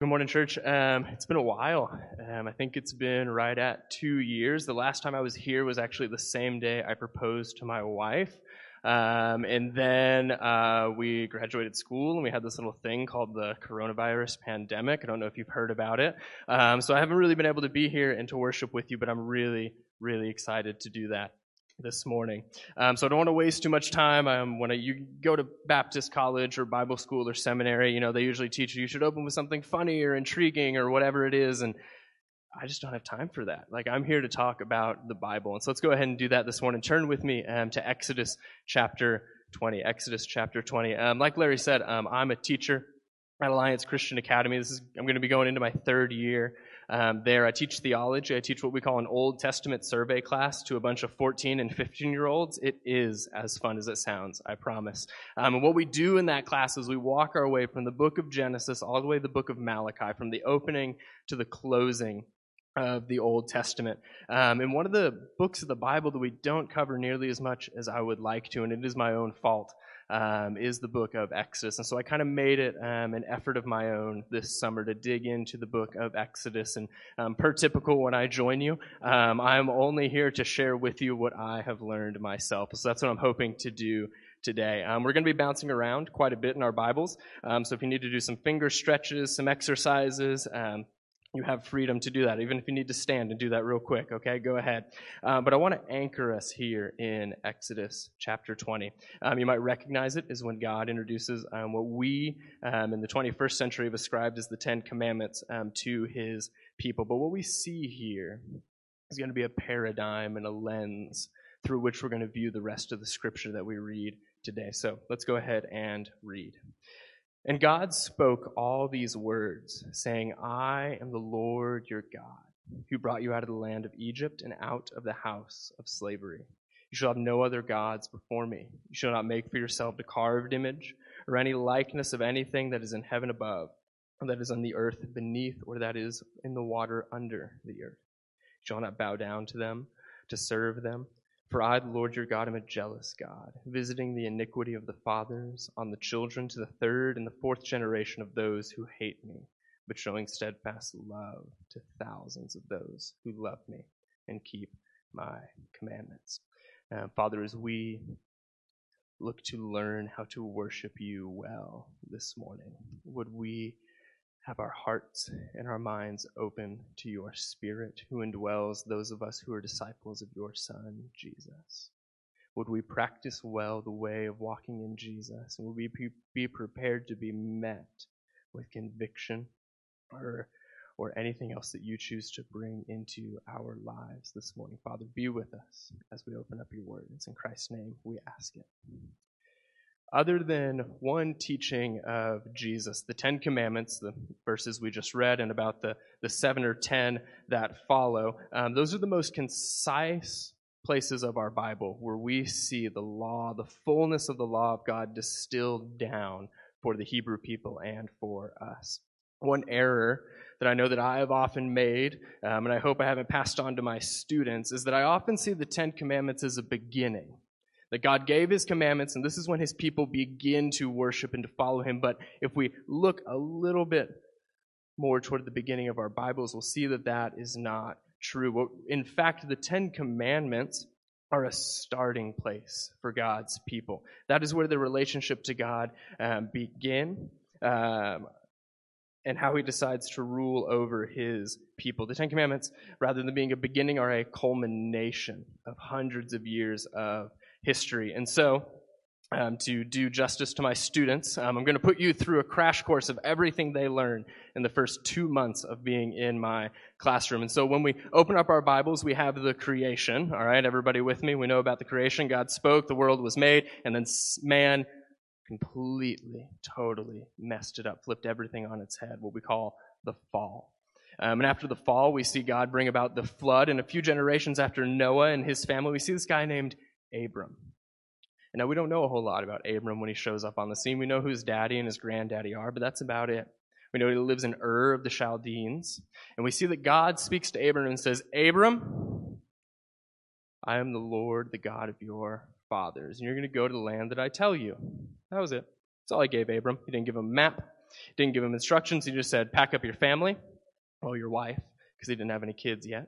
Good morning, church. Um, it's been a while. Um, I think it's been right at two years. The last time I was here was actually the same day I proposed to my wife. Um, and then uh, we graduated school and we had this little thing called the coronavirus pandemic. I don't know if you've heard about it. Um, so I haven't really been able to be here and to worship with you, but I'm really, really excited to do that this morning. Um, so I don't want to waste too much time. Um, when you go to Baptist college or Bible school or seminary, you know, they usually teach you you should open with something funny or intriguing or whatever it is. And I just don't have time for that. Like, I'm here to talk about the Bible. And so let's go ahead and do that this morning. Turn with me um, to Exodus chapter 20. Exodus chapter 20. Um, like Larry said, um, I'm a teacher at Alliance Christian Academy. This is, I'm going to be going into my third year um, there, I teach theology. I teach what we call an Old Testament survey class to a bunch of 14 and 15 year olds. It is as fun as it sounds, I promise. Um, and what we do in that class is we walk our way from the book of Genesis all the way to the book of Malachi, from the opening to the closing of the Old Testament. Um, and one of the books of the Bible that we don't cover nearly as much as I would like to, and it is my own fault, um, is the book of Exodus. And so I kind of made it um, an effort of my own this summer to dig into the book of Exodus. And um, per typical, when I join you, um, I'm only here to share with you what I have learned myself. So that's what I'm hoping to do today. Um, we're going to be bouncing around quite a bit in our Bibles. Um, so if you need to do some finger stretches, some exercises, um, you have freedom to do that, even if you need to stand and do that real quick, okay? Go ahead. Um, but I want to anchor us here in Exodus chapter 20. Um, you might recognize it as when God introduces um, what we um, in the 21st century have ascribed as the Ten Commandments um, to his people. But what we see here is going to be a paradigm and a lens through which we're going to view the rest of the scripture that we read today. So let's go ahead and read. And God spoke all these words, saying, I am the Lord your God, who brought you out of the land of Egypt and out of the house of slavery. You shall have no other gods before me. You shall not make for yourself a carved image or any likeness of anything that is in heaven above, or that is on the earth beneath, or that is in the water under the earth. You shall not bow down to them to serve them for I, the Lord your God, am a jealous God, visiting the iniquity of the fathers on the children to the third and the fourth generation of those who hate me, but showing steadfast love to thousands of those who love me and keep my commandments. Uh, Father, as we look to learn how to worship you well this morning, would we have our hearts and our minds open to your Spirit who indwells those of us who are disciples of your Son, Jesus. Would we practice well the way of walking in Jesus? And would we be prepared to be met with conviction or, or anything else that you choose to bring into our lives this morning? Father, be with us as we open up your word. It's in Christ's name we ask it other than one teaching of Jesus, the Ten Commandments, the verses we just read, and about the, the seven or ten that follow, um, those are the most concise places of our Bible where we see the law, the fullness of the law of God distilled down for the Hebrew people and for us. One error that I know that I have often made, um, and I hope I haven't passed on to my students, is that I often see the Ten Commandments as a beginning that God gave his commandments, and this is when his people begin to worship and to follow him. But if we look a little bit more toward the beginning of our Bibles, we'll see that that is not true. In fact, the Ten Commandments are a starting place for God's people. That is where the relationship to God um, begin. Um, and how he decides to rule over his people. The Ten Commandments, rather than being a beginning, are a culmination of hundreds of years of history. And so, um, to do justice to my students, um, I'm going to put you through a crash course of everything they learn in the first two months of being in my classroom. And so when we open up our Bibles, we have the creation. All right, everybody with me? We know about the creation. God spoke, the world was made, and then man completely, totally messed it up, flipped everything on its head, what we call the fall. Um, and after the fall, we see God bring about the flood. And a few generations after Noah and his family, we see this guy named Abram. Now we don't know a whole lot about Abram when he shows up on the scene. We know who his daddy and his granddaddy are, but that's about it. We know he lives in Ur of the Chaldeans. And we see that God speaks to Abram and says, Abram, I am the Lord, the God of your fathers. And you're going to go to the land that I tell you. That was it. That's all I gave Abram. He didn't give him a map. he Didn't give him instructions. He just said, pack up your family, well, your wife, because he didn't have any kids yet.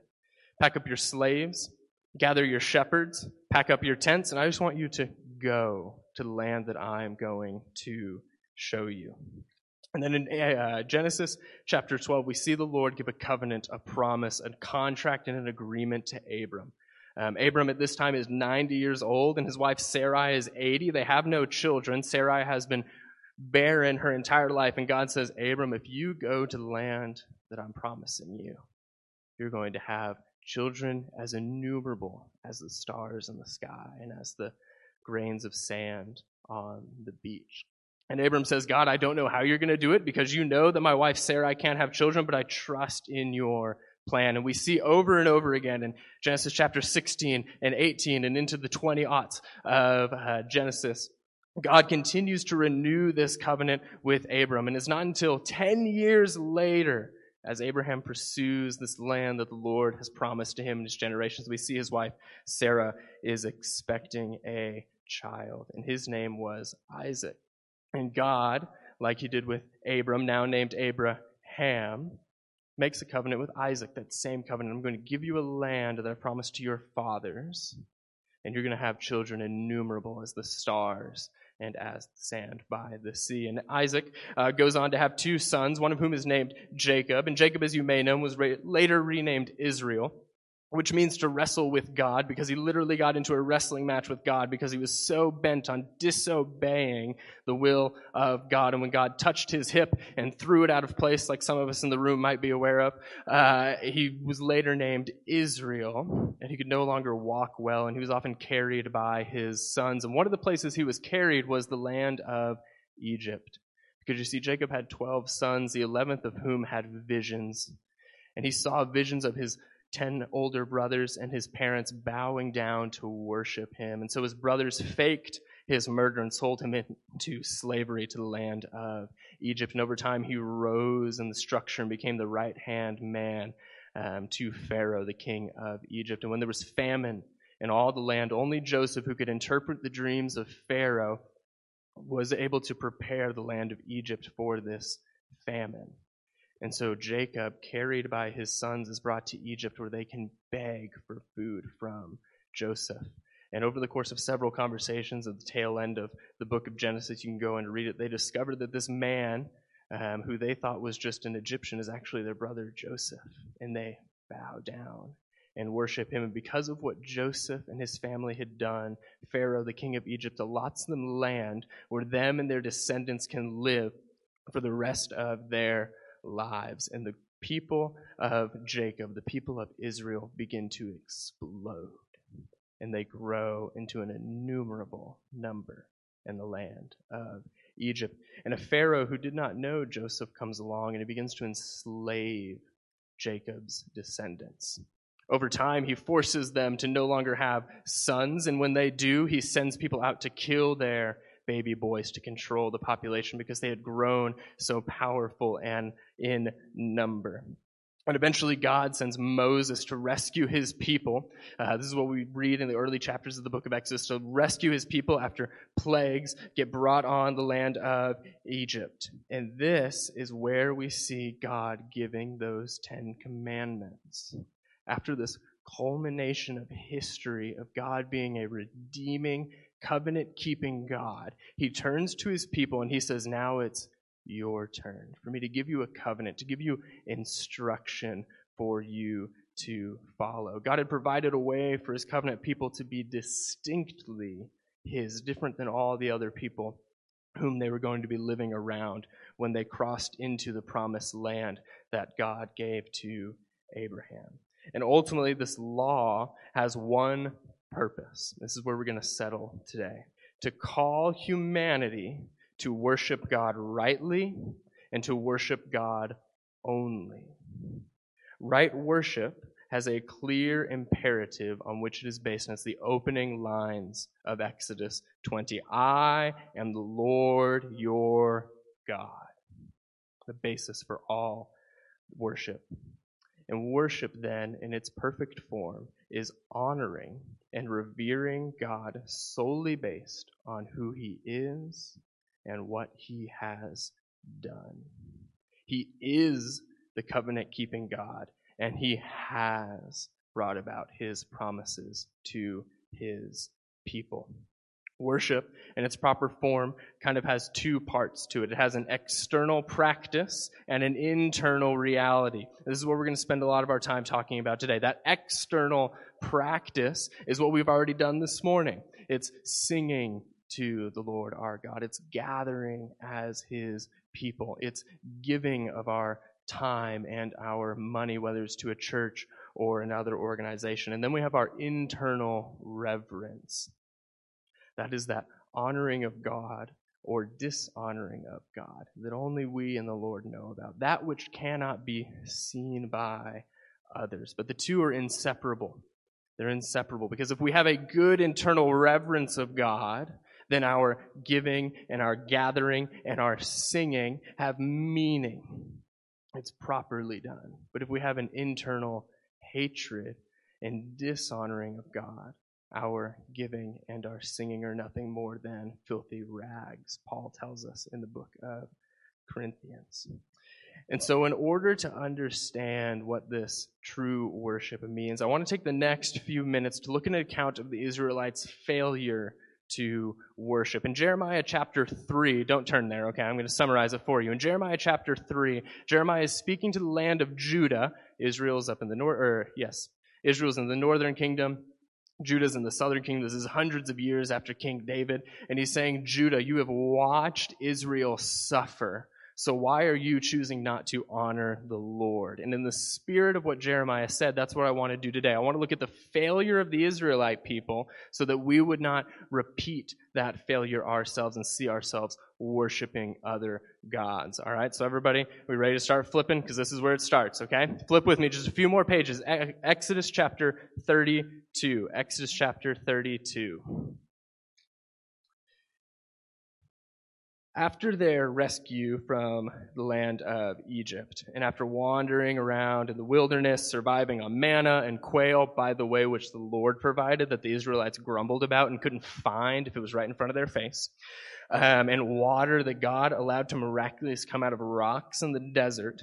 Pack up your slaves, gather your shepherds, pack up your tents, and I just want you to go to the land that I'm going to show you. And then in uh, Genesis chapter 12, we see the Lord give a covenant, a promise, a contract, and an agreement to Abram. Um, Abram at this time is 90 years old, and his wife Sarai is 80. They have no children. Sarai has been barren her entire life, and God says, Abram, if you go to the land that I'm promising you, you're going to have children as innumerable as the stars in the sky and as the grains of sand on the beach. And Abram says, God, I don't know how you're going to do it because you know that my wife Sarai can't have children, but I trust in your plan. And we see over and over again in Genesis chapter 16 and 18 and into the 20 aughts of uh, Genesis. God continues to renew this covenant with Abram. And it's not until 10 years later, as Abraham pursues this land that the Lord has promised to him and his generations, we see his wife Sarah is expecting a child. And his name was Isaac. And God, like he did with Abram, now named Abraham, makes a covenant with Isaac, that same covenant. I'm going to give you a land that I promised to your fathers, and you're going to have children innumerable as the stars and as the sand by the sea. And Isaac uh, goes on to have two sons, one of whom is named Jacob. And Jacob, as you may know, was re- later renamed Israel which means to wrestle with God, because he literally got into a wrestling match with God because he was so bent on disobeying the will of God. And when God touched his hip and threw it out of place, like some of us in the room might be aware of, uh, he was later named Israel, and he could no longer walk well, and he was often carried by his sons. And one of the places he was carried was the land of Egypt. Because you see, Jacob had 12 sons, the 11th of whom had visions. And he saw visions of his ten older brothers and his parents bowing down to worship him. And so his brothers faked his murder and sold him into slavery to the land of Egypt. And over time, he rose in the structure and became the right hand man um, to Pharaoh, the king of Egypt. And when there was famine in all the land, only Joseph, who could interpret the dreams of Pharaoh, was able to prepare the land of Egypt for this famine. And so Jacob, carried by his sons, is brought to Egypt where they can beg for food from Joseph. And over the course of several conversations at the tail end of the book of Genesis, you can go and read it, they discovered that this man, um, who they thought was just an Egyptian, is actually their brother Joseph. And they bow down and worship him. And because of what Joseph and his family had done, Pharaoh, the king of Egypt, allots them land where them and their descendants can live for the rest of their lives. And the people of Jacob, the people of Israel, begin to explode. And they grow into an innumerable number in the land of Egypt. And a Pharaoh who did not know Joseph comes along and he begins to enslave Jacob's descendants. Over time, he forces them to no longer have sons, and when they do, he sends people out to kill their baby boys to control the population because they had grown so powerful and in number. And eventually, God sends Moses to rescue his people. Uh, this is what we read in the early chapters of the book of Exodus to rescue his people after plagues get brought on the land of Egypt. And this is where we see God giving those Ten Commandments. After this culmination of history of God being a redeeming covenant keeping God, he turns to his people and he says, Now it's your turn for me to give you a covenant, to give you instruction for you to follow. God had provided a way for his covenant people to be distinctly his, different than all the other people whom they were going to be living around when they crossed into the promised land that God gave to Abraham. And ultimately, this law has one purpose. This is where we're going to settle today. To call humanity to worship God rightly and to worship God only. Right worship has a clear imperative on which it is based, and it's the opening lines of Exodus 20. I am the Lord your God, the basis for all worship. And worship, then, in its perfect form, is honoring and revering God solely based on who He is and what He has done. He is the covenant keeping God, and He has brought about His promises to His people. Worship in its proper form kind of has two parts to it. It has an external practice and an internal reality. This is what we're going to spend a lot of our time talking about today. That external practice is what we've already done this morning. It's singing to the Lord our God. It's gathering as His people. It's giving of our time and our money, whether it's to a church or another organization. And then we have our internal reverence. That is that honoring of God or dishonoring of God that only we and the Lord know about. That which cannot be seen by others. But the two are inseparable. They're inseparable because if we have a good internal reverence of God, then our giving and our gathering and our singing have meaning. It's properly done. But if we have an internal hatred and dishonoring of God, our giving and our singing are nothing more than filthy rags, Paul tells us in the book of Corinthians. And so, in order to understand what this true worship means, I want to take the next few minutes to look at an account of the Israelites' failure to worship. In Jeremiah chapter 3, don't turn there, okay? I'm going to summarize it for you. In Jeremiah chapter 3, Jeremiah is speaking to the land of Judah. Israel's up in the north, or yes, Israel's in the northern kingdom. Judah's in the southern kingdom. This is hundreds of years after King David. And he's saying, Judah, you have watched Israel suffer so why are you choosing not to honor the Lord? And in the spirit of what Jeremiah said, that's what I want to do today. I want to look at the failure of the Israelite people so that we would not repeat that failure ourselves and see ourselves worshiping other gods. All right, so everybody, we ready to start flipping? Because this is where it starts, okay? Flip with me just a few more pages. Exodus chapter 32. Exodus chapter 32. After their rescue from the land of Egypt, and after wandering around in the wilderness, surviving on manna and quail, by the way, which the Lord provided that the Israelites grumbled about and couldn't find if it was right in front of their face, um, and water that God allowed to miraculously come out of rocks in the desert,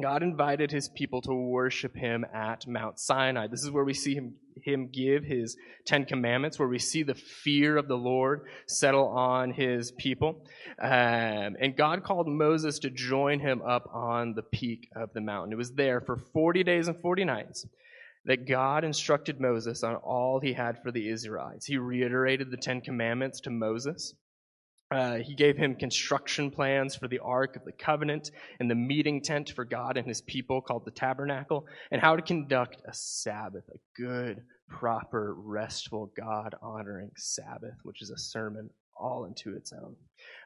God invited his people to worship him at Mount Sinai. This is where we see him, him give his Ten Commandments, where we see the fear of the Lord settle on his people. Um, and God called Moses to join him up on the peak of the mountain. It was there for 40 days and 40 nights that God instructed Moses on all he had for the Israelites. He reiterated the Ten Commandments to Moses. Uh, he gave him construction plans for the Ark of the Covenant and the meeting tent for God and his people called the Tabernacle, and how to conduct a Sabbath, a good, proper, restful, God honoring Sabbath, which is a sermon all into its own.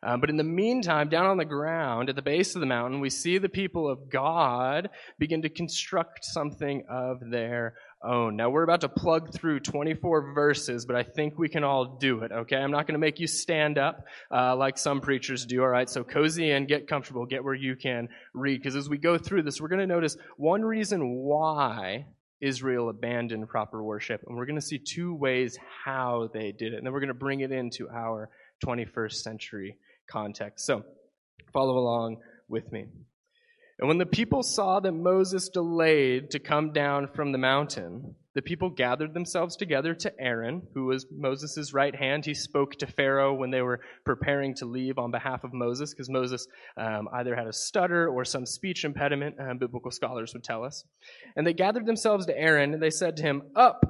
Um, but in the meantime, down on the ground at the base of the mountain, we see the people of God begin to construct something of their own. Now, we're about to plug through 24 verses, but I think we can all do it, okay? I'm not going to make you stand up uh, like some preachers do, all right? So cozy in, get comfortable, get where you can read, because as we go through this, we're going to notice one reason why Israel abandoned proper worship, and we're going to see two ways how they did it, and then we're going to bring it into our 21st century context. So, follow along with me. And when the people saw that Moses delayed to come down from the mountain, the people gathered themselves together to Aaron, who was Moses' right hand. He spoke to Pharaoh when they were preparing to leave on behalf of Moses, because Moses um, either had a stutter or some speech impediment, um, biblical scholars would tell us. And they gathered themselves to Aaron, and they said to him, Up,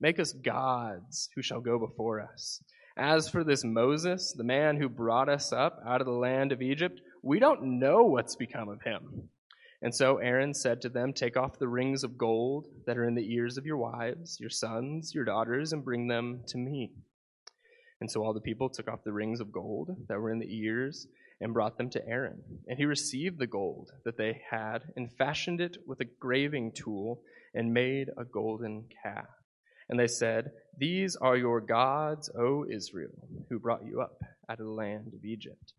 make us gods who shall go before us. As for this Moses, the man who brought us up out of the land of Egypt, we don't know what's become of him. And so Aaron said to them, Take off the rings of gold that are in the ears of your wives, your sons, your daughters, and bring them to me. And so all the people took off the rings of gold that were in the ears and brought them to Aaron. And he received the gold that they had and fashioned it with a graving tool and made a golden calf. And they said, These are your gods, O Israel, who brought you up out of the land of Egypt.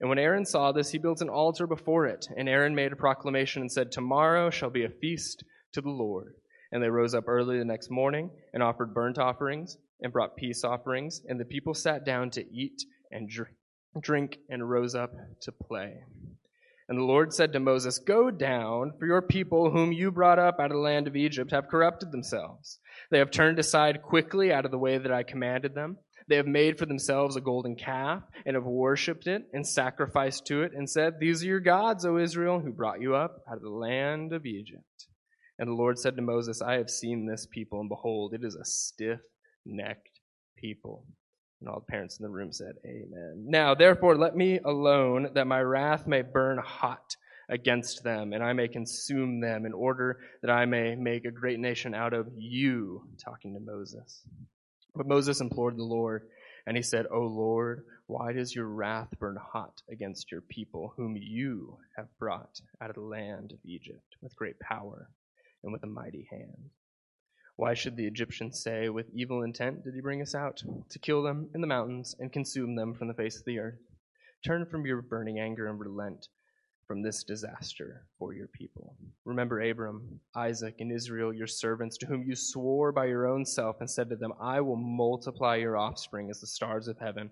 And when Aaron saw this, he built an altar before it. And Aaron made a proclamation and said, Tomorrow shall be a feast to the Lord. And they rose up early the next morning and offered burnt offerings and brought peace offerings. And the people sat down to eat and drink and rose up to play. And the Lord said to Moses, Go down, for your people whom you brought up out of the land of Egypt have corrupted themselves. They have turned aside quickly out of the way that I commanded them. They have made for themselves a golden calf and have worshipped it and sacrificed to it and said, These are your gods, O Israel, who brought you up out of the land of Egypt. And the Lord said to Moses, I have seen this people, and behold, it is a stiff necked people. And all the parents in the room said, Amen. Now, therefore, let me alone, that my wrath may burn hot against them, and I may consume them, in order that I may make a great nation out of you, talking to Moses. But Moses implored the Lord, and he said, O Lord, why does your wrath burn hot against your people, whom you have brought out of the land of Egypt with great power and with a mighty hand? Why should the Egyptians say, With evil intent did he bring us out, to kill them in the mountains and consume them from the face of the earth? Turn from your burning anger and relent from this disaster for your people. Remember Abram, Isaac, and Israel, your servants, to whom you swore by your own self and said to them, I will multiply your offspring as the stars of heaven,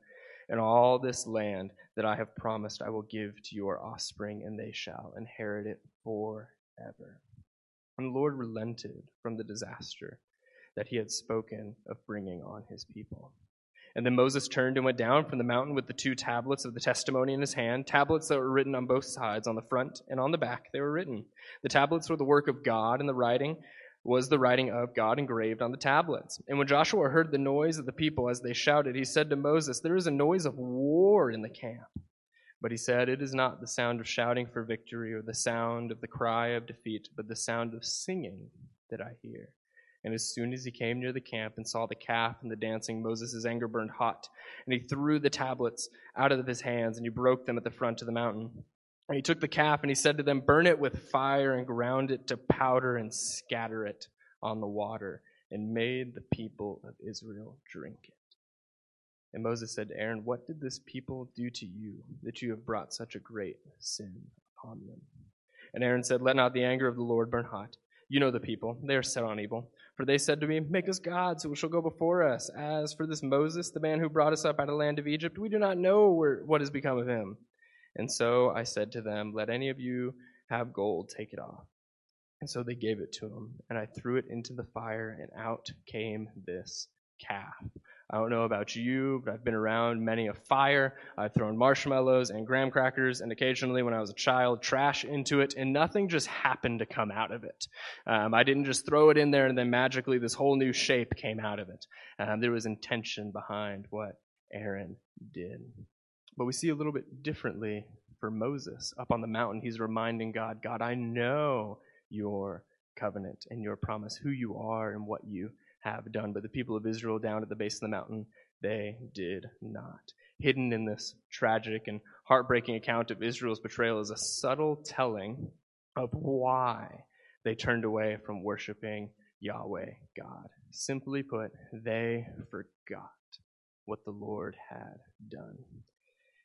and all this land that I have promised I will give to your offspring, and they shall inherit it forever. And the Lord relented from the disaster that he had spoken of bringing on his people. And then Moses turned and went down from the mountain with the two tablets of the testimony in his hand, tablets that were written on both sides, on the front and on the back, they were written. The tablets were the work of God, and the writing was the writing of God engraved on the tablets. And when Joshua heard the noise of the people as they shouted, he said to Moses, There is a noise of war in the camp. But he said, It is not the sound of shouting for victory or the sound of the cry of defeat, but the sound of singing that I hear. And as soon as he came near the camp and saw the calf and the dancing, Moses' anger burned hot. And he threw the tablets out of his hands and he broke them at the front of the mountain. And he took the calf and he said to them, Burn it with fire and ground it to powder and scatter it on the water, and made the people of Israel drink it. And Moses said to Aaron, What did this people do to you that you have brought such a great sin upon them? And Aaron said, Let not the anger of the Lord burn hot. You know the people, they are set on evil. For they said to me, Make us gods who shall go before us. As for this Moses, the man who brought us up out of the land of Egypt, we do not know where, what has become of him. And so I said to them, Let any of you have gold, take it off. And so they gave it to him, and I threw it into the fire, and out came this calf I don't know about you, but I've been around many a fire. I've thrown marshmallows and graham crackers, and occasionally when I was a child, trash into it, and nothing just happened to come out of it. Um, I didn't just throw it in there and then magically this whole new shape came out of it. Um, there was intention behind what Aaron did. But we see a little bit differently for Moses. Up on the mountain, he's reminding God, God, I know your covenant and your promise, who you are and what you have done. But the people of Israel down at the base of the mountain, they did not. Hidden in this tragic and heartbreaking account of Israel's betrayal is a subtle telling of why they turned away from worshiping Yahweh God. Simply put, they forgot what the Lord had done.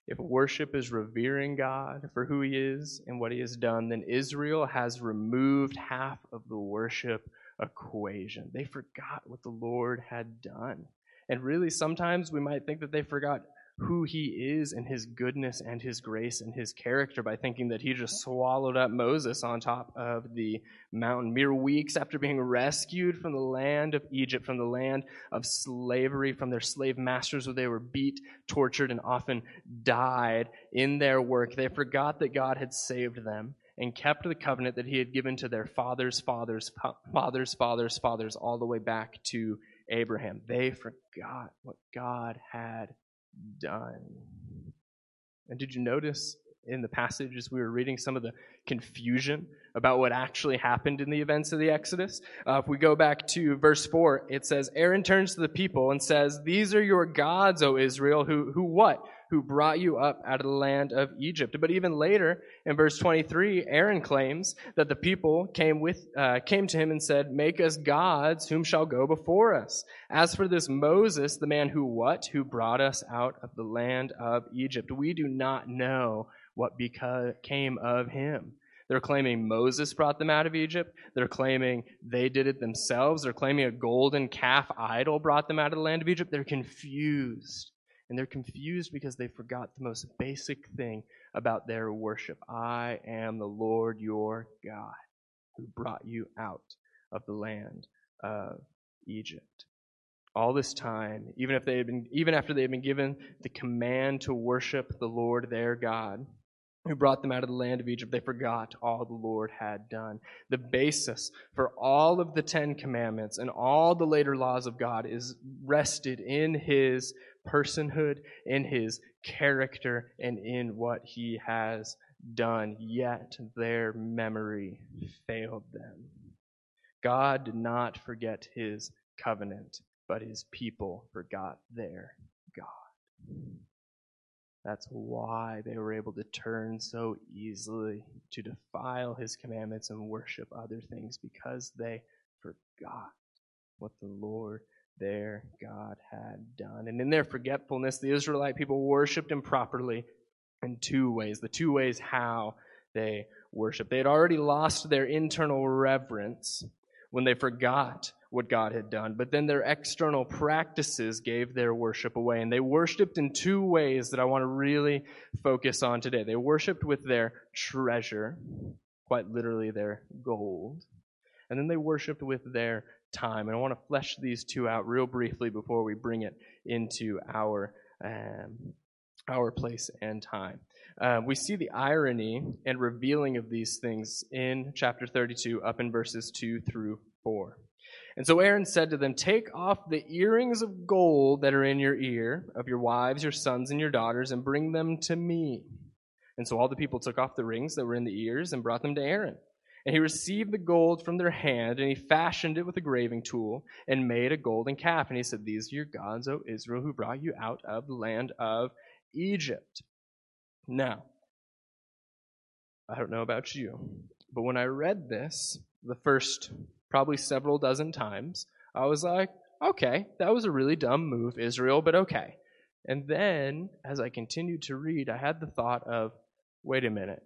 If worship is revering God for who he is and what he has done, then Israel has removed half of the worship equation. They forgot what the Lord had done. And really, sometimes we might think that they forgot who he is and his goodness and his grace and his character by thinking that he just swallowed up Moses on top of the mountain mere weeks after being rescued from the land of Egypt, from the land of slavery, from their slave masters where they were beat, tortured, and often died in their work. They forgot that God had saved them and kept the covenant that he had given to their fathers, fathers, fathers, fathers, fathers, all the way back to Abraham. They forgot what God had done. And did you notice in the passage as we were reading some of the confusion about what actually happened in the events of the Exodus? Uh, if we go back to verse 4, it says, Aaron turns to the people and says, These are your gods, O Israel, who, who what? Who brought you up out of the land of Egypt. But even later, in verse 23, Aaron claims that the people came with uh, came to him and said, "Make us gods, whom shall go before us." As for this Moses, the man who what, who brought us out of the land of Egypt, we do not know what became of him. They're claiming Moses brought them out of Egypt. They're claiming they did it themselves. They're claiming a golden calf idol brought them out of the land of Egypt. They're confused And they're confused because they forgot the most basic thing about their worship. I am the Lord your God who brought you out of the land of Egypt. All this time, even if they had been even after they had been given the command to worship the Lord their God, who brought them out of the land of Egypt, they forgot all the Lord had done. The basis for all of the Ten Commandments and all the later laws of God is rested in his personhood, in his character, and in what he has done. Yet their memory failed them. God did not forget his covenant, but his people forgot their God. That's why they were able to turn so easily to defile his commandments and worship other things because they forgot what the Lord their God had done. And in their forgetfulness, the Israelite people worshiped him properly in two ways. The two ways how they worship. They had already lost their internal reverence when they forgot what God had done. But then their external practices gave their worship away. And they worshiped in two ways that I want to really focus on today. They worshiped with their treasure, quite literally their gold. And then they worshiped with their time. And I want to flesh these two out real briefly before we bring it into our. Um, our place and time. Uh, we see the irony and revealing of these things in chapter 32, up in verses 2 through 4. And so Aaron said to them, Take off the earrings of gold that are in your ear, of your wives, your sons, and your daughters, and bring them to me. And so all the people took off the rings that were in the ears and brought them to Aaron. And he received the gold from their hand, and he fashioned it with a graving tool, and made a golden calf. And he said, These are your gods, O Israel, who brought you out of the land of Egypt. Now, I don't know about you, but when I read this the first probably several dozen times. I was like, okay, that was a really dumb move, Israel, but okay. And then, as I continued to read, I had the thought of, wait a minute,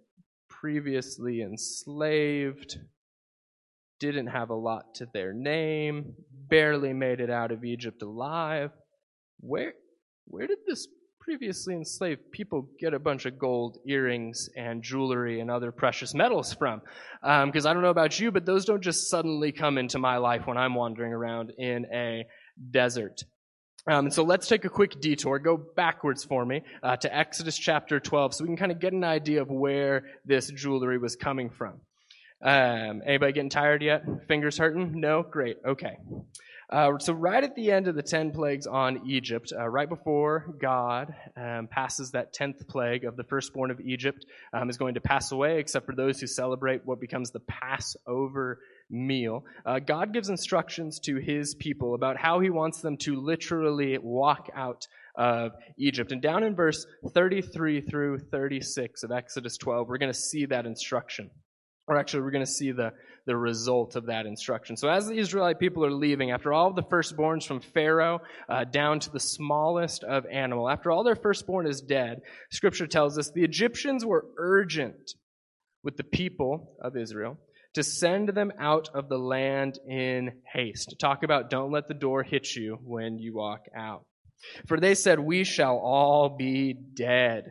previously enslaved, didn't have a lot to their name, barely made it out of Egypt alive. Where, where did this previously enslaved people get a bunch of gold earrings and jewelry and other precious metals from. Because um, I don't know about you, but those don't just suddenly come into my life when I'm wandering around in a desert. Um, and so let's take a quick detour, go backwards for me uh, to Exodus chapter 12 so we can kind of get an idea of where this jewelry was coming from. Um, anybody getting tired yet? Fingers hurting? No? Great. Okay. Uh, so, right at the end of the 10 plagues on Egypt, uh, right before God um, passes that 10th plague of the firstborn of Egypt, um, is going to pass away, except for those who celebrate what becomes the Passover meal. Uh, God gives instructions to his people about how he wants them to literally walk out of Egypt. And down in verse 33 through 36 of Exodus 12, we're going to see that instruction. Or actually, we're going to see the, the result of that instruction. So, as the Israelite people are leaving, after all the firstborns from Pharaoh uh, down to the smallest of animal, after all their firstborn is dead, Scripture tells us the Egyptians were urgent with the people of Israel to send them out of the land in haste. Talk about don't let the door hit you when you walk out. For they said, We shall all be dead.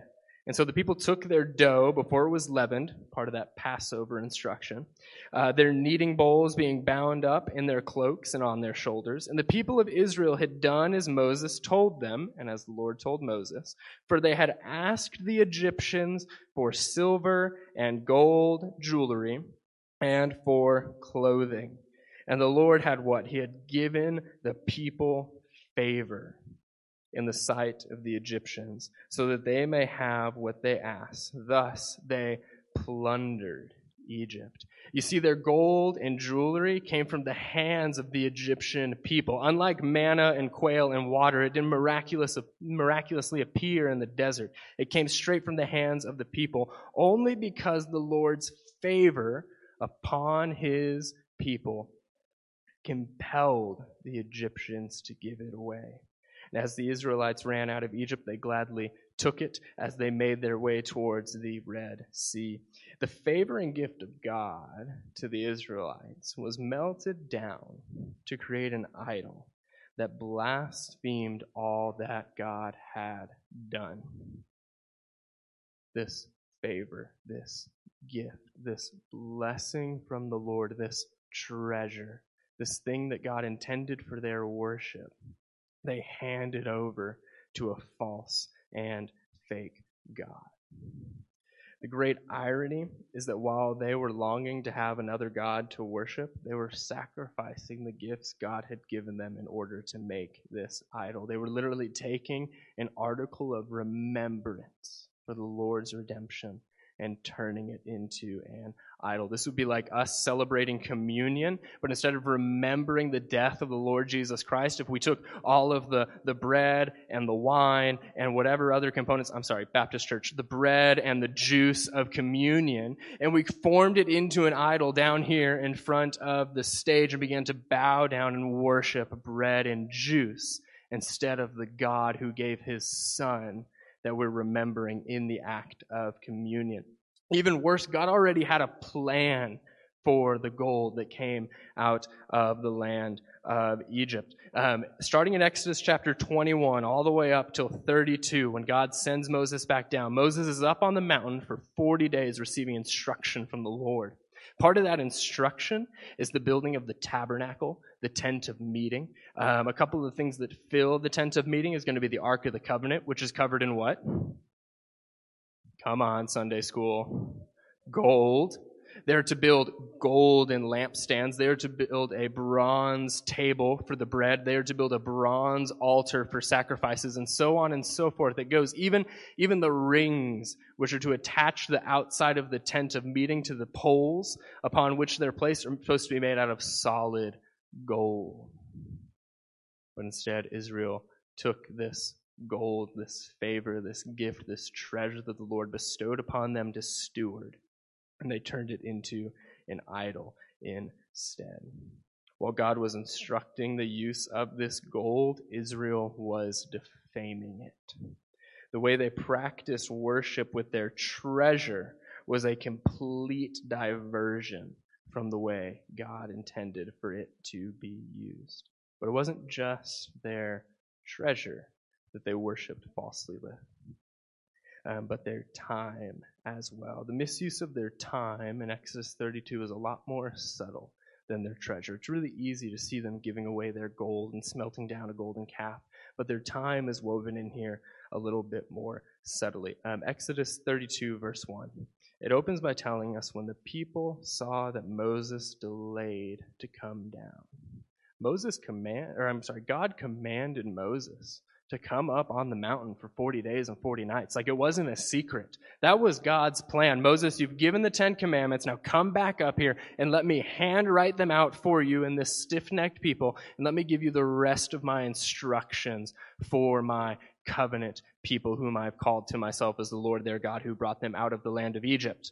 And so the people took their dough before it was leavened, part of that Passover instruction, uh, their kneading bowls being bound up in their cloaks and on their shoulders. And the people of Israel had done as Moses told them, and as the Lord told Moses, for they had asked the Egyptians for silver and gold jewelry and for clothing. And the Lord had what? He had given the people favor in the sight of the Egyptians, so that they may have what they ask. Thus they plundered Egypt. You see, their gold and jewelry came from the hands of the Egyptian people. Unlike manna and quail and water, it didn't miraculous, miraculously appear in the desert. It came straight from the hands of the people, only because the Lord's favor upon his people compelled the Egyptians to give it away. And as the Israelites ran out of Egypt, they gladly took it as they made their way towards the Red Sea. The favoring gift of God to the Israelites was melted down to create an idol that blasphemed all that God had done. This favor, this gift, this blessing from the Lord, this treasure, this thing that God intended for their worship, they hand it over to a false and fake God. The great irony is that while they were longing to have another God to worship, they were sacrificing the gifts God had given them in order to make this idol. They were literally taking an article of remembrance for the Lord's redemption and turning it into an idol. This would be like us celebrating communion, but instead of remembering the death of the Lord Jesus Christ, if we took all of the, the bread and the wine and whatever other components, I'm sorry, Baptist Church, the bread and the juice of communion, and we formed it into an idol down here in front of the stage and began to bow down and worship bread and juice instead of the God who gave his son that we're remembering in the act of communion. Even worse, God already had a plan for the gold that came out of the land of Egypt. Um, starting in Exodus chapter 21, all the way up till 32, when God sends Moses back down, Moses is up on the mountain for 40 days receiving instruction from the Lord. Part of that instruction is the building of the tabernacle, the tent of meeting. Um, a couple of the things that fill the tent of meeting is going to be the Ark of the Covenant, which is covered in what? Come on, Sunday school. Gold. They're to build golden lampstands. They're to build a bronze table for the bread. They're to build a bronze altar for sacrifices and so on and so forth. It goes even, even the rings, which are to attach the outside of the tent of meeting to the poles upon which they're placed, are supposed to be made out of solid gold. But instead, Israel took this gold, this favor, this gift, this treasure that the Lord bestowed upon them to steward and they turned it into an idol instead. While God was instructing the use of this gold, Israel was defaming it. The way they practiced worship with their treasure was a complete diversion from the way God intended for it to be used. But it wasn't just their treasure that they worshiped falsely with um, but their time as well. The misuse of their time in Exodus 32 is a lot more subtle than their treasure. It's really easy to see them giving away their gold and smelting down a golden calf, but their time is woven in here a little bit more subtly. Um, Exodus 32, verse 1. It opens by telling us when the people saw that Moses delayed to come down. Moses command, or I'm sorry, God commanded Moses to come up on the mountain for 40 days and 40 nights. Like it wasn't a secret. That was God's plan. Moses, you've given the Ten Commandments. Now come back up here and let me handwrite them out for you in this stiff necked people. And let me give you the rest of my instructions for my covenant people, whom I've called to myself as the Lord their God who brought them out of the land of Egypt.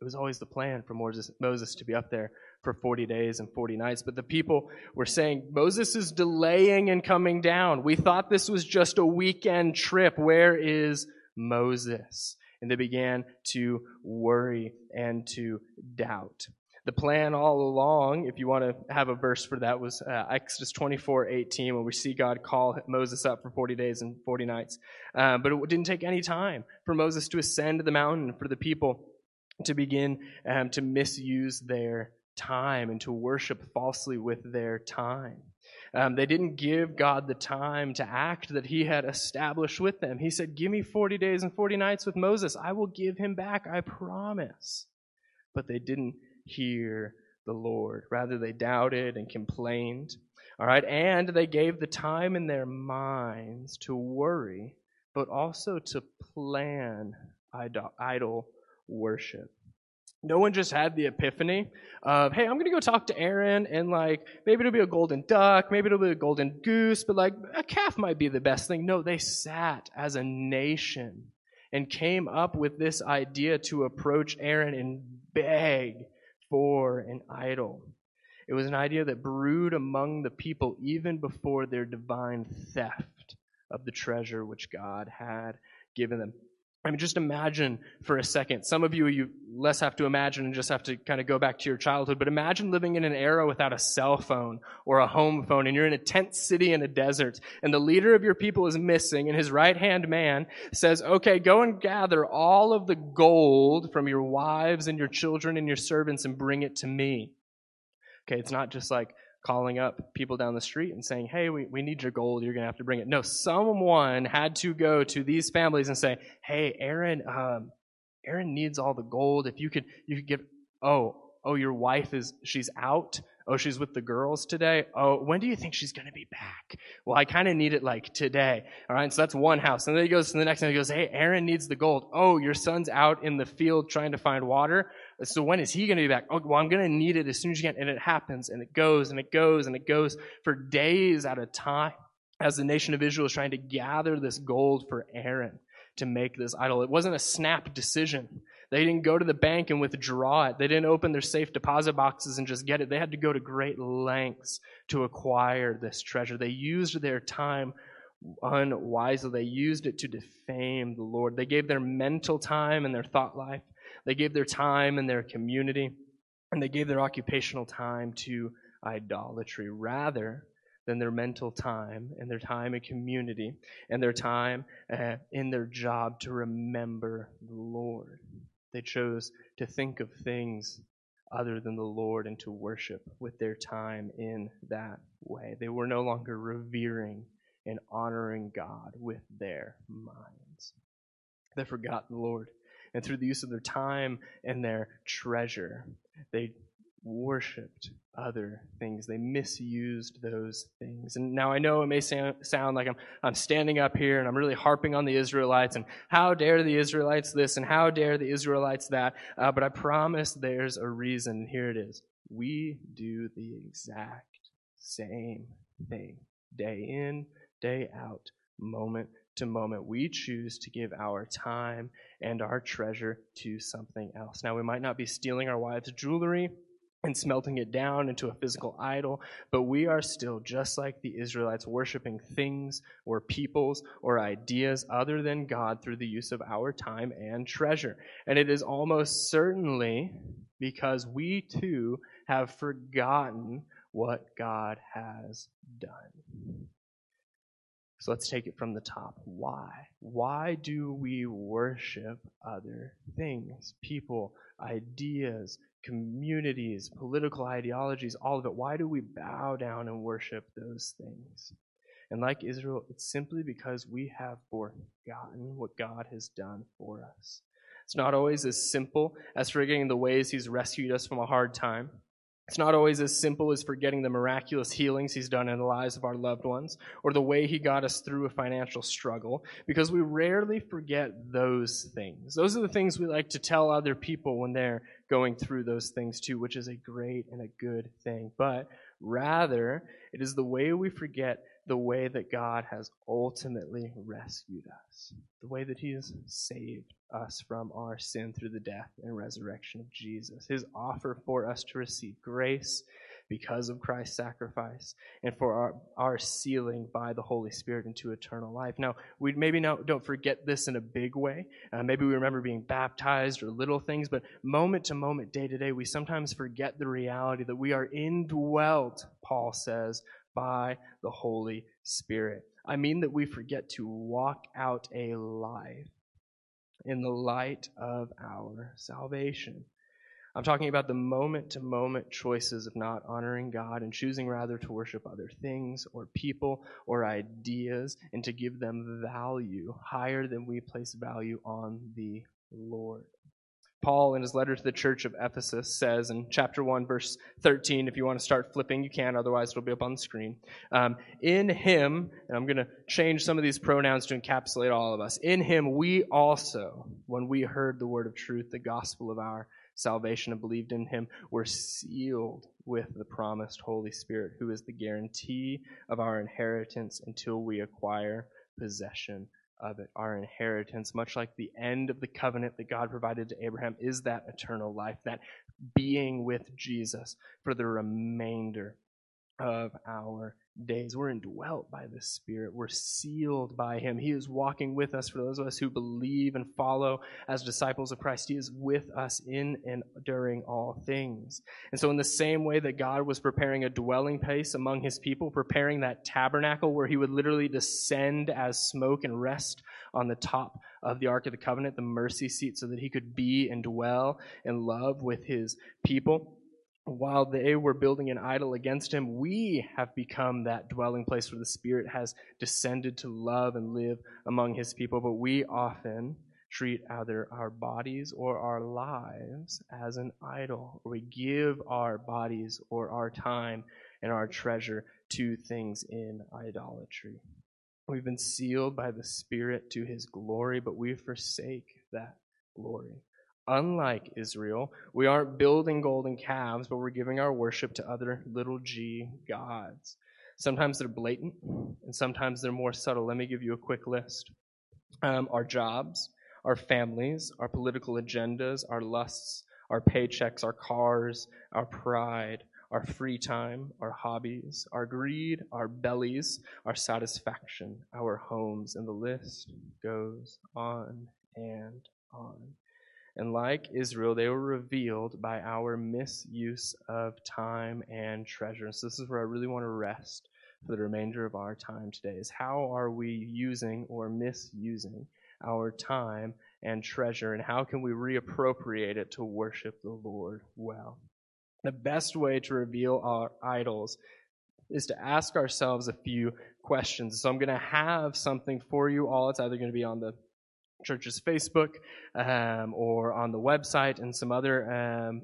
It was always the plan for Moses, to be up there for 40 days and 40 nights. But the people were saying, Moses is delaying in coming down. We thought this was just a weekend trip. Where is Moses? And they began to worry and to doubt. The plan all along, if you want to have a verse for that, was uh, Exodus 24 18, when we see God call Moses up for 40 days and 40 nights. Uh, but it didn't take any time for Moses to ascend the mountain, for the people to begin um, to misuse their time and to worship falsely with their time. Um, they didn't give God the time to act that He had established with them. He said, Give me 40 days and 40 nights with Moses. I will give him back, I promise. But they didn't hear the Lord. Rather, they doubted and complained. All right, and they gave the time in their minds to worry, but also to plan idol worship no one just had the epiphany of, hey, I'm going to go talk to Aaron and like, maybe it'll be a golden duck, maybe it'll be a golden goose, but like a calf might be the best thing. No, they sat as a nation and came up with this idea to approach Aaron and beg for an idol. It was an idea that brewed among the people even before their divine theft of the treasure which God had given them. I mean, just imagine for a second. Some of you, you less have to imagine and just have to kind of go back to your childhood. But imagine living in an era without a cell phone or a home phone, and you're in a tent city in a desert, and the leader of your people is missing, and his right hand man says, Okay, go and gather all of the gold from your wives and your children and your servants and bring it to me. Okay, it's not just like, calling up people down the street and saying, hey, we, we need your gold. You're going to have to bring it. No, someone had to go to these families and say, hey, Aaron, um, Aaron needs all the gold. If you could, you could give, oh, oh, your wife is, she's out. Oh, she's with the girls today. Oh, when do you think she's going to be back? Well, I kind of need it like today. All right. So that's one house. And then he goes to the next and He goes, Hey, Aaron needs the gold. Oh, your son's out in the field trying to find water. So when is he going to be back? Oh, well, I'm going to need it as soon as you can. And it happens and it goes and it goes and it goes for days at a time as the nation of Israel is trying to gather this gold for Aaron to make this idol. It wasn't a snap decision. They didn't go to the bank and withdraw it. They didn't open their safe deposit boxes and just get it. They had to go to great lengths to acquire this treasure. They used their time unwisely. They used it to defame the Lord. They gave their mental time and their thought life they gave their time and their community, and they gave their occupational time to idolatry rather than their mental time and their time in community and their time uh, in their job to remember the Lord. They chose to think of things other than the Lord and to worship with their time in that way. They were no longer revering and honoring God with their minds. They forgot the Lord and through the use of their time and their treasure, they worshiped other things. They misused those things. And now I know it may sound like I'm, I'm standing up here and I'm really harping on the Israelites and how dare the Israelites this and how dare the Israelites that. Uh, but I promise there's a reason. Here it is. We do the exact same thing day in, day out, moment to moment. We choose to give our time and our treasure to something else. Now, we might not be stealing our wives' jewelry and smelting it down into a physical idol, but we are still just like the Israelites, worshiping things or peoples or ideas other than God through the use of our time and treasure. And it is almost certainly because we too have forgotten what God has done. So let's take it from the top. Why? Why do we worship other things? People, ideas, communities, political ideologies, all of it. Why do we bow down and worship those things? And like Israel, it's simply because we have forgotten what God has done for us. It's not always as simple as forgetting the ways He's rescued us from a hard time. It's not always as simple as forgetting the miraculous healings he's done in the lives of our loved ones or the way he got us through a financial struggle because we rarely forget those things. Those are the things we like to tell other people when they're going through those things too, which is a great and a good thing. But rather, it is the way we forget the way that God has ultimately rescued us, the way that He has saved us from our sin through the death and resurrection of Jesus, His offer for us to receive grace because of Christ's sacrifice and for our, our sealing by the Holy Spirit into eternal life. Now, we maybe not, don't forget this in a big way. Uh, maybe we remember being baptized or little things, but moment to moment, day to day, we sometimes forget the reality that we are indwelt, Paul says, by the Holy Spirit. I mean that we forget to walk out a life in the light of our salvation. I'm talking about the moment to moment choices of not honoring God and choosing rather to worship other things or people or ideas and to give them value higher than we place value on the Lord. Paul, in his letter to the church of Ephesus, says in chapter 1, verse 13, if you want to start flipping, you can, otherwise, it'll be up on the screen. Um, in him, and I'm going to change some of these pronouns to encapsulate all of us. In him, we also, when we heard the word of truth, the gospel of our salvation, and believed in him, were sealed with the promised Holy Spirit, who is the guarantee of our inheritance until we acquire possession Uh, of it, our inheritance, much like the end of the covenant that God provided to Abraham, is that eternal life, that being with Jesus for the remainder of our days. We're indwelt by the Spirit. We're sealed by Him. He is walking with us for those of us who believe and follow as disciples of Christ. He is with us in and during all things. And so, in the same way that God was preparing a dwelling place among His people, preparing that tabernacle where He would literally descend as smoke and rest on the top of the Ark of the Covenant, the mercy seat, so that He could be and dwell and love with His people while they were building an idol against him, we have become that dwelling place where the Spirit has descended to love and live among his people. But we often treat either our bodies or our lives as an idol, we give our bodies or our time and our treasure to things in idolatry. We've been sealed by the Spirit to his glory, but we forsake that glory unlike Israel, we aren't building golden calves, but we're giving our worship to other little g gods. Sometimes they're blatant, and sometimes they're more subtle. Let me give you a quick list um, our jobs, our families, our political agendas, our lusts, our paychecks, our cars, our pride, our free time, our hobbies, our greed, our bellies, our satisfaction, our homes, and the list goes on and on. And like Israel, they were revealed by our misuse of time and treasure. So this is where I really want to rest for the remainder of our time today is how are we using or misusing our time and treasure and how can we reappropriate it to worship the Lord well? The best way to reveal our idols is to ask ourselves a few questions. So I'm going to have something for you all. It's either going to be on the church's Facebook um, or on the website and some other um,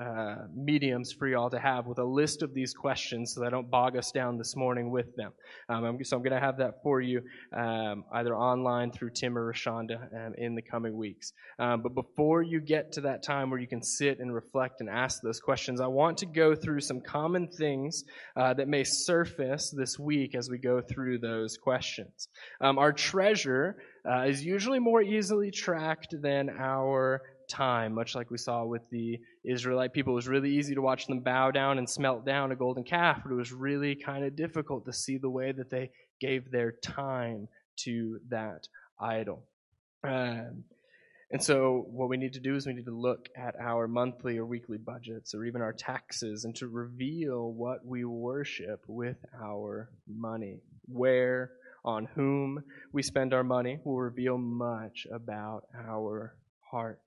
uh, mediums for y'all to have with a list of these questions so they don't bog us down this morning with them. Um, so I'm going to have that for you um, either online through Tim or Rashonda um, in the coming weeks. Um, but before you get to that time where you can sit and reflect and ask those questions, I want to go through some common things uh, that may surface this week as we go through those questions. Um, our treasure uh, is usually more easily tracked than our time, much like we saw with the Israelite people. It was really easy to watch them bow down and smelt down a golden calf, but it was really kind of difficult to see the way that they gave their time to that idol. Um, and so, what we need to do is we need to look at our monthly or weekly budgets or even our taxes and to reveal what we worship with our money. Where, on whom we spend our money will reveal much about our heart.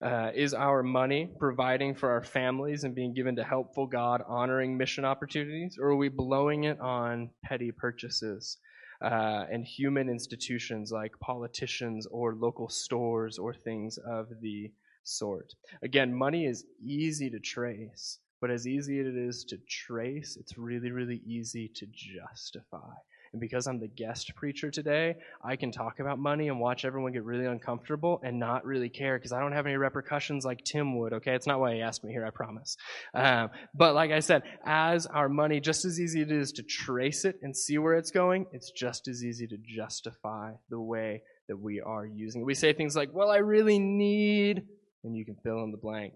Uh, is our money providing for our families and being given to helpful God honoring mission opportunities, or are we blowing it on petty purchases uh, and human institutions like politicians or local stores or things of the sort? Again, money is easy to trace, but as easy as it is to trace, it's really, really easy to justify. And because I'm the guest preacher today, I can talk about money and watch everyone get really uncomfortable and not really care because I don't have any repercussions like Tim would, okay? It's not why he asked me here, I promise. Um, but like I said, as our money, just as easy it is to trace it and see where it's going, it's just as easy to justify the way that we are using it. We say things like, well, I really need, and you can fill in the blank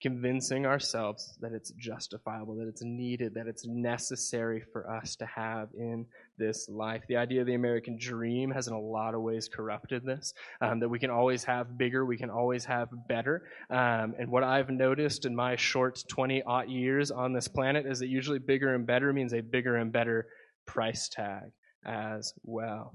convincing ourselves that it's justifiable, that it's needed, that it's necessary for us to have in this life. The idea of the American dream has in a lot of ways corrupted this, um, that we can always have bigger, we can always have better. Um, and what I've noticed in my short 20 odd years on this planet is that usually bigger and better means a bigger and better price tag as well.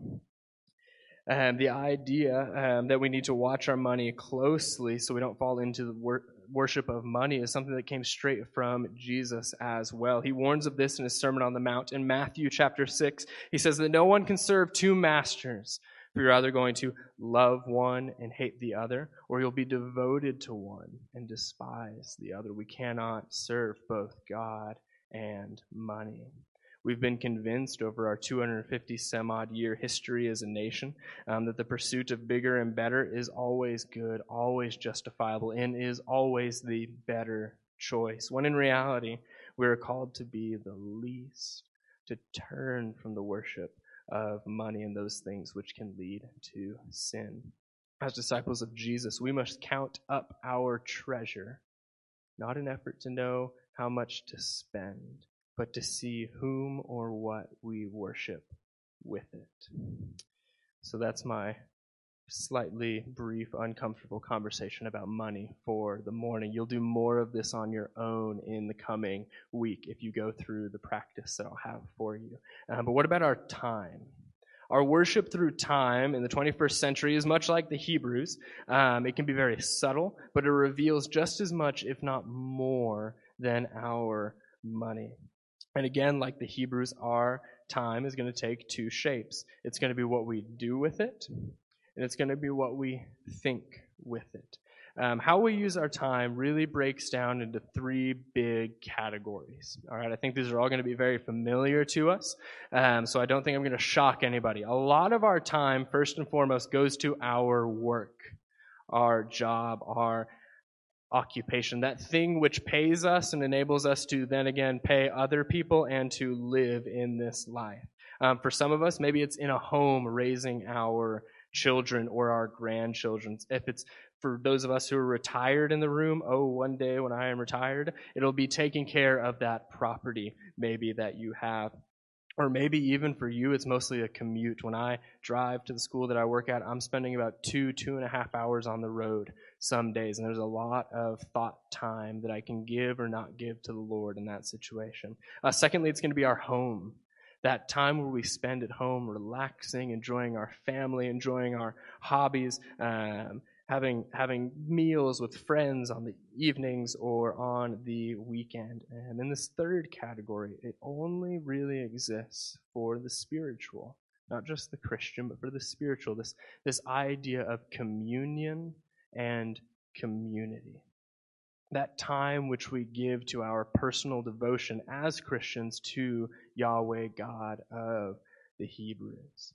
And the idea um, that we need to watch our money closely so we don't fall into the wor- worship of money is something that came straight from Jesus as well. He warns of this in his Sermon on the Mount. In Matthew chapter 6, he says that no one can serve two masters, for you're either going to love one and hate the other, or you'll be devoted to one and despise the other. We cannot serve both God and money. We've been convinced over our 250 some odd year history as a nation um, that the pursuit of bigger and better is always good, always justifiable, and is always the better choice. When in reality, we are called to be the least, to turn from the worship of money and those things which can lead to sin. As disciples of Jesus, we must count up our treasure, not in effort to know how much to spend but to see whom or what we worship with it. So that's my slightly brief, uncomfortable conversation about money for the morning. You'll do more of this on your own in the coming week if you go through the practice that I'll have for you. Um, but what about our time? Our worship through time in the 21st century is much like the Hebrews. Um, it can be very subtle, but it reveals just as much, if not more, than our money. And again, like the Hebrews, our time is going to take two shapes. It's going to be what we do with it, and it's going to be what we think with it. Um, how we use our time really breaks down into three big categories. All right, I think these are all going to be very familiar to us, um, so I don't think I'm going to shock anybody. A lot of our time, first and foremost, goes to our work, our job, our occupation, that thing which pays us and enables us to then again pay other people and to live in this life. Um, for some of us, maybe it's in a home raising our children or our grandchildren. If it's for those of us who are retired in the room, oh, one day when I am retired, it'll be taking care of that property maybe that you have. Or maybe even for you, it's mostly a commute. When I drive to the school that I work at, I'm spending about two, two and a half hours on the road some days. And there's a lot of thought time that I can give or not give to the Lord in that situation. Uh, secondly, it's going to be our home that time where we spend at home relaxing, enjoying our family, enjoying our hobbies, um, having having meals with friends on the evenings or on the weekend. And in this third category, it only really exists for the spiritual, not just the Christian, but for the spiritual. This this idea of communion and community that time which we give to our personal devotion as Christians to Yahweh, God of the Hebrews.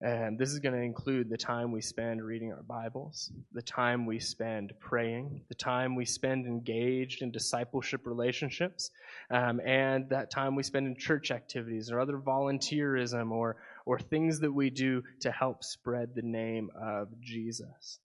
And this is going to include the time we spend reading our Bibles, the time we spend praying, the time we spend engaged in discipleship relationships, um, and that time we spend in church activities or other volunteerism or, or things that we do to help spread the name of Jesus.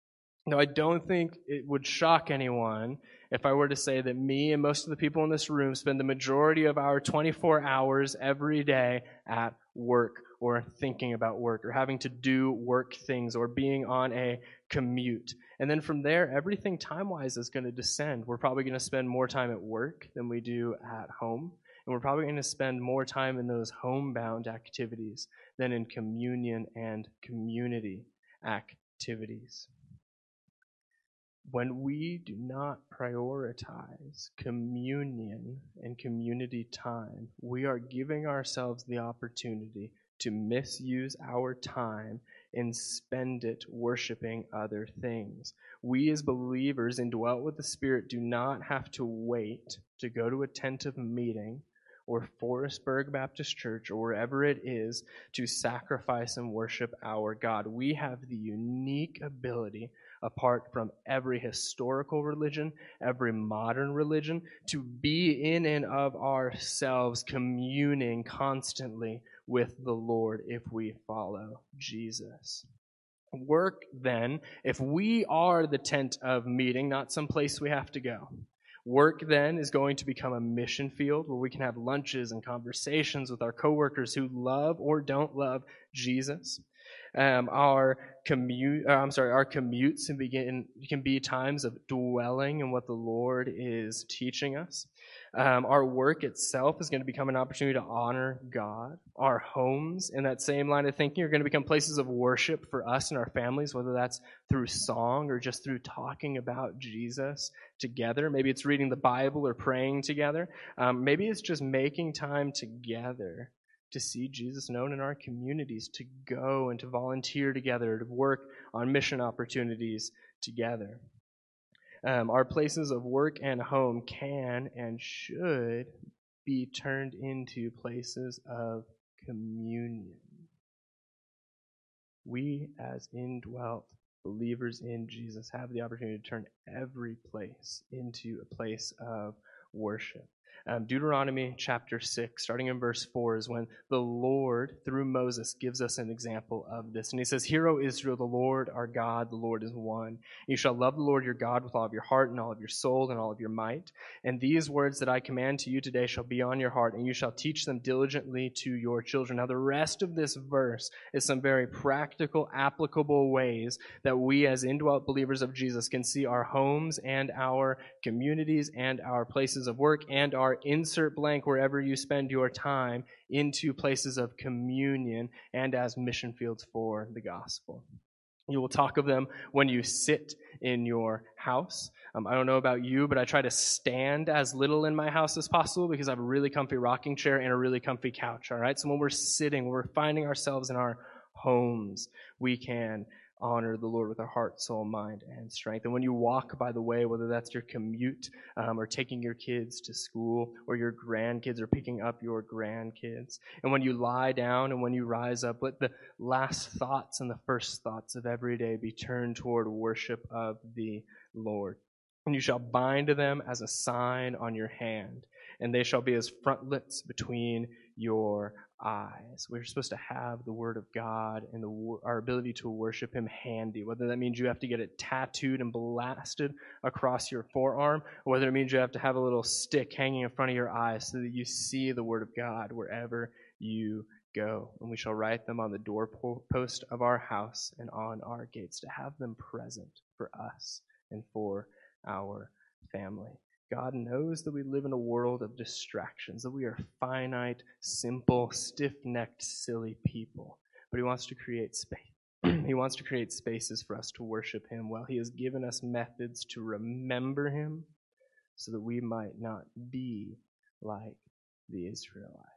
Now, I don't think it would shock anyone if I were to say that me and most of the people in this room spend the majority of our 24 hours every day at work or thinking about work or having to do work things or being on a commute. And then from there, everything time wise is going to descend. We're probably going to spend more time at work than we do at home. And we're probably going to spend more time in those homebound activities than in communion and community activities when we do not prioritize communion and community time, we are giving ourselves the opportunity to misuse our time and spend it worshiping other things. We, as believers indwelt with the Spirit, do not have to wait to go to a tent of meeting or Forestburg Baptist Church or wherever it is to sacrifice and worship our God. We have the unique ability apart from every historical religion, every modern religion, to be in and of ourselves communing constantly with the Lord if we follow Jesus. Work then, if we are the tent of meeting, not some place we have to go. Work then is going to become a mission field where we can have lunches and conversations with our coworkers who love or don't love Jesus. Um, our commute, uh, I'm sorry, our commutes can begin can be times of dwelling in what the Lord is teaching us. Um, our work itself is going to become an opportunity to honor God. Our homes, in that same line of thinking, are going to become places of worship for us and our families, whether that's through song or just through talking about Jesus together. Maybe it's reading the Bible or praying together. Um, maybe it's just making time together to see Jesus known in our communities, to go and to volunteer together, to work on mission opportunities together. Um, our places of work and home can and should be turned into places of communion. We, as indwelt believers in Jesus, have the opportunity to turn every place into a place of worship. Um, Deuteronomy chapter 6, starting in verse 4, is when the Lord, through Moses, gives us an example of this. And he says, Hear, O Israel, the Lord our God, the Lord is one. You shall love the Lord your God with all of your heart and all of your soul and all of your might. And these words that I command to you today shall be on your heart, and you shall teach them diligently to your children. Now, the rest of this verse is some very practical, applicable ways that we, as indwelt believers of Jesus, can see our homes and our communities and our places of work and our insert blank wherever you spend your time into places of communion and as mission fields for the gospel. You will talk of them when you sit in your house. Um, I don't know about you, but I try to stand as little in my house as possible because I have a really comfy rocking chair and a really comfy couch. All right. So when we're sitting, when we're finding ourselves in our homes, we can honor the Lord with our heart, soul, mind, and strength. And when you walk by the way, whether that's your commute um, or taking your kids to school or your grandkids or picking up your grandkids, and when you lie down and when you rise up, let the last thoughts and the first thoughts of every day be turned toward worship of the Lord. And you shall bind them as a sign on your hand, and they shall be as frontlets between your eyes. We're supposed to have the Word of God and the, our ability to worship Him handy. Whether that means you have to get it tattooed and blasted across your forearm, or whether it means you have to have a little stick hanging in front of your eyes so that you see the Word of God wherever you go. And we shall write them on the doorpost of our house and on our gates to have them present for us and for our family. God knows that we live in a world of distractions, that we are finite, simple, stiff necked, silly people. But He wants to create space. he wants to create spaces for us to worship Him while He has given us methods to remember Him so that we might not be like the Israelites.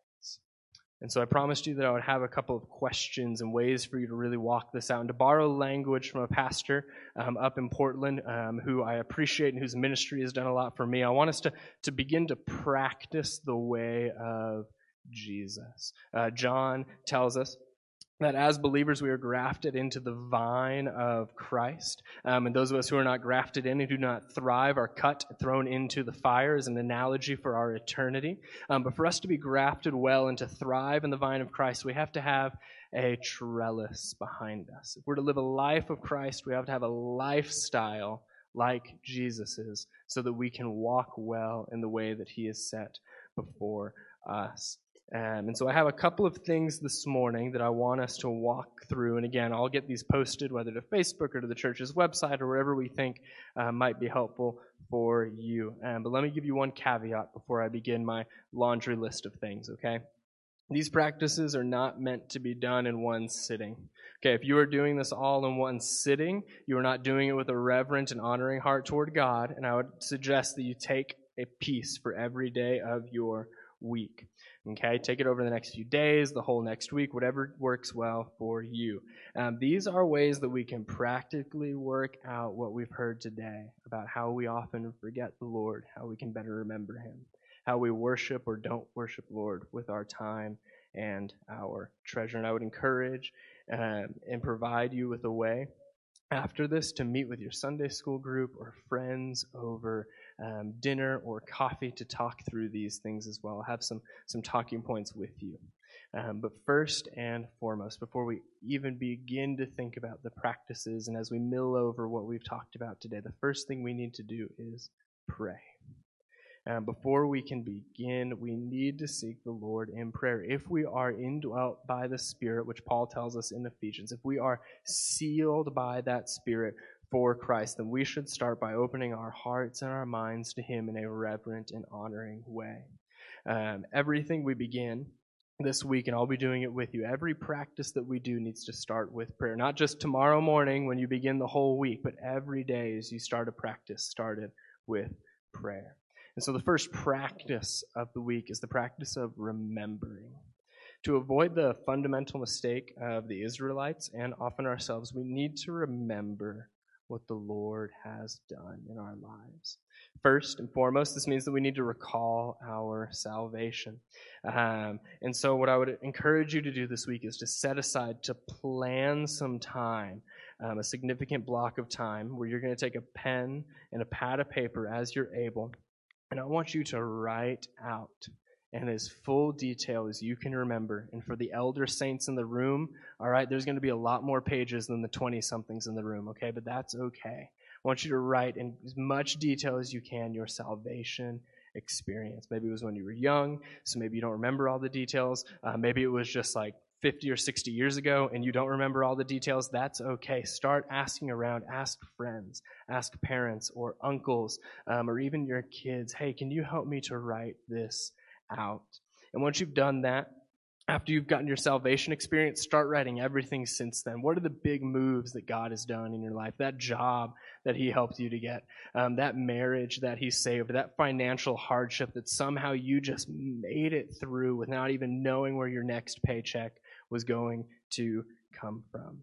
And so I promised you that I would have a couple of questions and ways for you to really walk this out. And to borrow language from a pastor um, up in Portland um, who I appreciate and whose ministry has done a lot for me, I want us to, to begin to practice the way of Jesus. Uh, John tells us that as believers we are grafted into the vine of Christ. Um, and those of us who are not grafted in and do not thrive are cut, thrown into the fire as an analogy for our eternity. Um, but for us to be grafted well and to thrive in the vine of Christ, we have to have a trellis behind us. If we're to live a life of Christ, we have to have a lifestyle like Jesus's so that we can walk well in the way that he has set before us. Um, and so I have a couple of things this morning that I want us to walk through. And again, I'll get these posted whether to Facebook or to the church's website or wherever we think uh, might be helpful for you. Um, but let me give you one caveat before I begin my laundry list of things, okay? These practices are not meant to be done in one sitting. Okay, if you are doing this all in one sitting, you are not doing it with a reverent and honoring heart toward God, and I would suggest that you take a piece for every day of your week. Okay, take it over the next few days, the whole next week, whatever works well for you. Um, these are ways that we can practically work out what we've heard today about how we often forget the Lord, how we can better remember Him, how we worship or don't worship Lord with our time and our treasure. And I would encourage um, and provide you with a way after this to meet with your Sunday school group or friends over um, dinner or coffee to talk through these things as well. I'll have some, some talking points with you. Um, but first and foremost, before we even begin to think about the practices and as we mill over what we've talked about today, the first thing we need to do is pray. Um, before we can begin, we need to seek the Lord in prayer. If we are indwelt by the Spirit, which Paul tells us in Ephesians, if we are sealed by that Spirit, for Christ, then we should start by opening our hearts and our minds to Him in a reverent and honoring way. Um, everything we begin this week, and I'll be doing it with you, every practice that we do needs to start with prayer. Not just tomorrow morning when you begin the whole week, but every day as you start a practice start it with prayer. And so the first practice of the week is the practice of remembering. To avoid the fundamental mistake of the Israelites and often ourselves, we need to remember what the Lord has done in our lives. First and foremost, this means that we need to recall our salvation. Um, and so, what I would encourage you to do this week is to set aside, to plan some time, um, a significant block of time, where you're going to take a pen and a pad of paper as you're able, And I want you to write out in as full detail as you can remember. And for the elder saints in the room, all right, there's going to be a lot more pages than the 20 somethings in the room, okay? But that's okay. I want you to write in as much detail as you can your salvation experience. Maybe it was when you were young, so maybe you don't remember all the details. Uh, maybe it was just like 50 or 60 years ago and you don't remember all the details, that's okay. Start asking around. Ask friends, ask parents or uncles, um, or even your kids, hey, can you help me to write this out? And once you've done that, after you've gotten your salvation experience, start writing everything since then. What are the big moves that God has done in your life? That job that He helped you to get, um, that marriage that He saved, that financial hardship that somehow you just made it through without even knowing where your next paycheck was going to come from.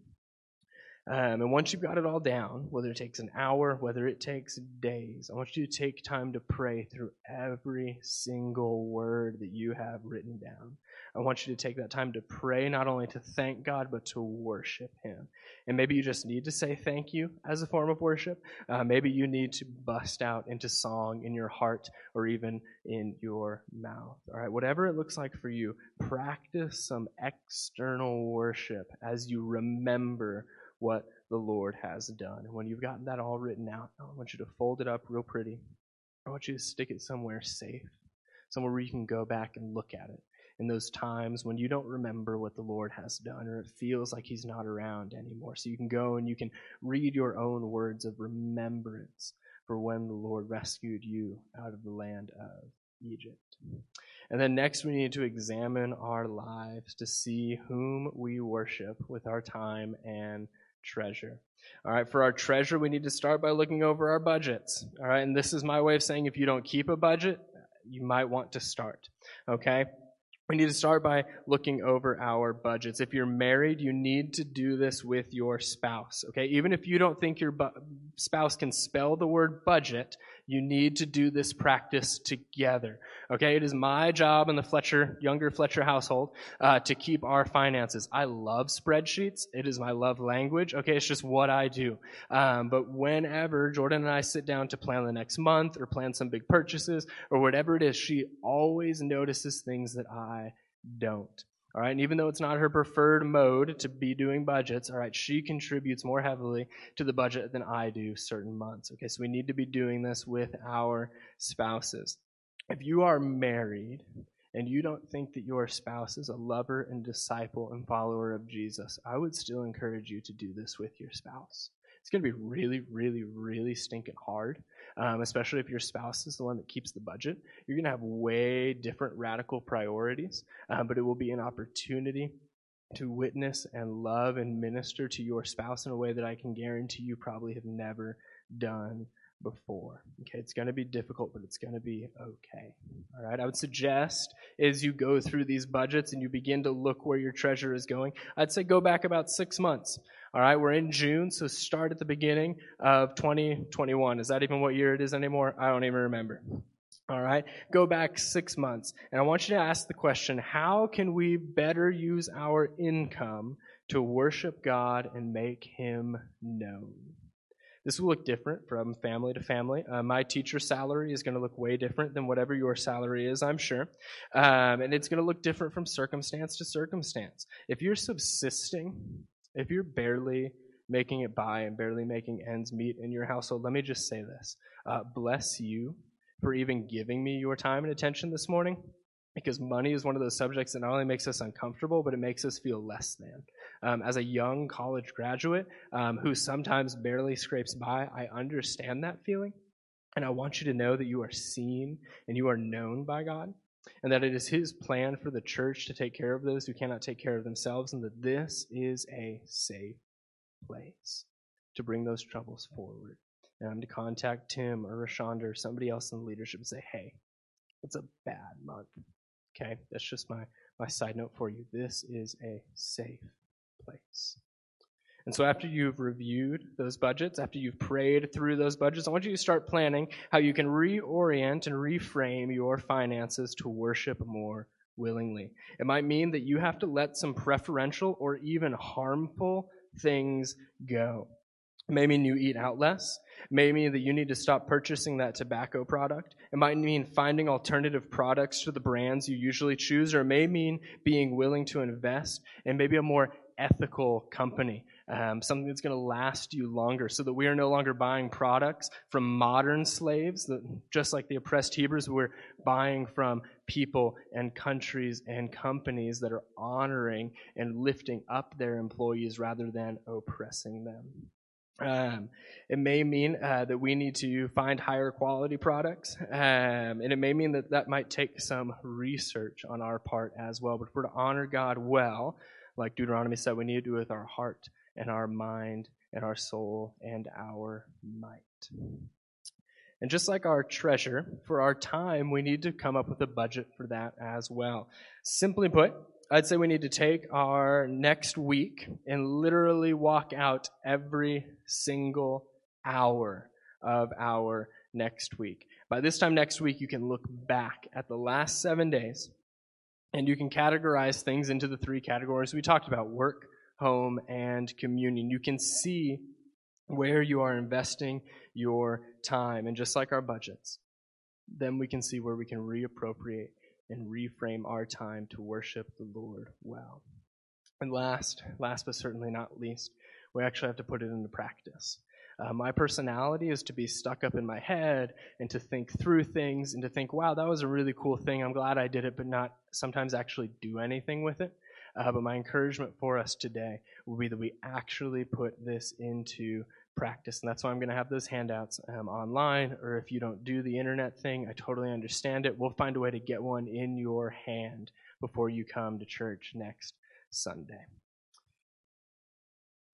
Um, and once you've got it all down, whether it takes an hour, whether it takes days, I want you to take time to pray through every single word that you have written down. I want you to take that time to pray, not only to thank God, but to worship Him. And maybe you just need to say thank you as a form of worship. Uh, maybe you need to bust out into song in your heart or even in your mouth. All right, whatever it looks like for you, practice some external worship as you remember what the Lord has done. And when you've gotten that all written out, I want you to fold it up real pretty. I want you to stick it somewhere safe, somewhere where you can go back and look at it in those times when you don't remember what the Lord has done or it feels like He's not around anymore. So you can go and you can read your own words of remembrance for when the Lord rescued you out of the land of Egypt. And then next, we need to examine our lives to see whom we worship with our time and treasure. All right, for our treasure, we need to start by looking over our budgets. All right, and this is my way of saying if you don't keep a budget, you might want to start. Okay? We need to start by looking over our budgets. If you're married, you need to do this with your spouse. Okay, even if you don't think your bu- spouse can spell the word budget, you need to do this practice together. Okay, it is my job in the Fletcher, younger Fletcher household, uh, to keep our finances. I love spreadsheets. It is my love language. Okay, it's just what I do. Um, but whenever Jordan and I sit down to plan the next month or plan some big purchases or whatever it is, she always notices things that I don't. All right, and even though it's not her preferred mode to be doing budgets, all right, she contributes more heavily to the budget than I do certain months. Okay, so we need to be doing this with our spouses. If you are married and you don't think that your spouse is a lover and disciple and follower of Jesus, I would still encourage you to do this with your spouse. It's going to be really, really, really stinking hard um, especially if your spouse is the one that keeps the budget. You're going to have way different radical priorities, um, but it will be an opportunity to witness and love and minister to your spouse in a way that I can guarantee you probably have never done before. Okay, it's going to be difficult, but it's going to be okay. All right, I would suggest as you go through these budgets and you begin to look where your treasure is going, I'd say go back about six months. All right, we're in June, so start at the beginning of 2021. Is that even what year it is anymore? I don't even remember. All right, go back six months. And I want you to ask the question how can we better use our income to worship God and make Him known? This will look different from family to family. Uh, my teacher salary is going to look way different than whatever your salary is, I'm sure. Um, and it's going to look different from circumstance to circumstance. If you're subsisting if you're barely making it by and barely making ends meet in your household, let me just say this. Uh, bless you for even giving me your time and attention this morning because money is one of those subjects that not only makes us uncomfortable, but it makes us feel less than. Um, as a young college graduate um, who sometimes barely scrapes by, I understand that feeling. And I want you to know that you are seen and you are known by God and that it is his plan for the church to take care of those who cannot take care of themselves, and that this is a safe place to bring those troubles forward. And I'm to contact Tim or Rashonda or somebody else in the leadership and say, hey, it's a bad month. Okay, that's just my, my side note for you. This is a safe place. And so, after you've reviewed those budgets, after you've prayed through those budgets, I want you to start planning how you can reorient and reframe your finances to worship more willingly. It might mean that you have to let some preferential or even harmful things go. It may mean you eat out less. It may mean that you need to stop purchasing that tobacco product. It might mean finding alternative products to the brands you usually choose, or it may mean being willing to invest in maybe a more ethical company, um, something that's going to last you longer, so that we are no longer buying products from modern slaves, that just like the oppressed Hebrews, we're buying from people and countries and companies that are honoring and lifting up their employees rather than oppressing them. Um, it may mean uh, that we need to find higher quality products, um, and it may mean that that might take some research on our part as well. But if we're to honor God well, like Deuteronomy said, we need to do it with our heart and our mind and our soul and our might. And just like our treasure, for our time, we need to come up with a budget for that as well. Simply put, I'd say we need to take our next week and literally walk out every single hour of our next week. By this time next week, you can look back at the last seven days and you can categorize things into the three categories we talked about work, home, and communion. You can see where you are investing your time. And just like our budgets, then we can see where we can reappropriate and reframe our time to worship the Lord well. And last, last but certainly not least, we actually have to put it into practice. Uh, my personality is to be stuck up in my head and to think through things and to think, wow, that was a really cool thing. I'm glad I did it, but not sometimes actually do anything with it. Uh, but my encouragement for us today will be that we actually put this into practice. And that's why I'm going to have those handouts um, online. Or if you don't do the internet thing, I totally understand it. We'll find a way to get one in your hand before you come to church next Sunday.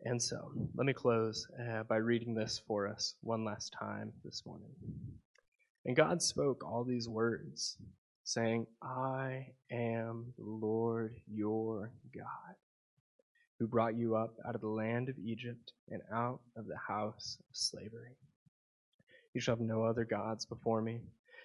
And so, let me close uh, by reading this for us one last time this morning. And God spoke all these words, saying, I am the Lord your God, who brought you up out of the land of Egypt and out of the house of slavery. You shall have no other gods before me.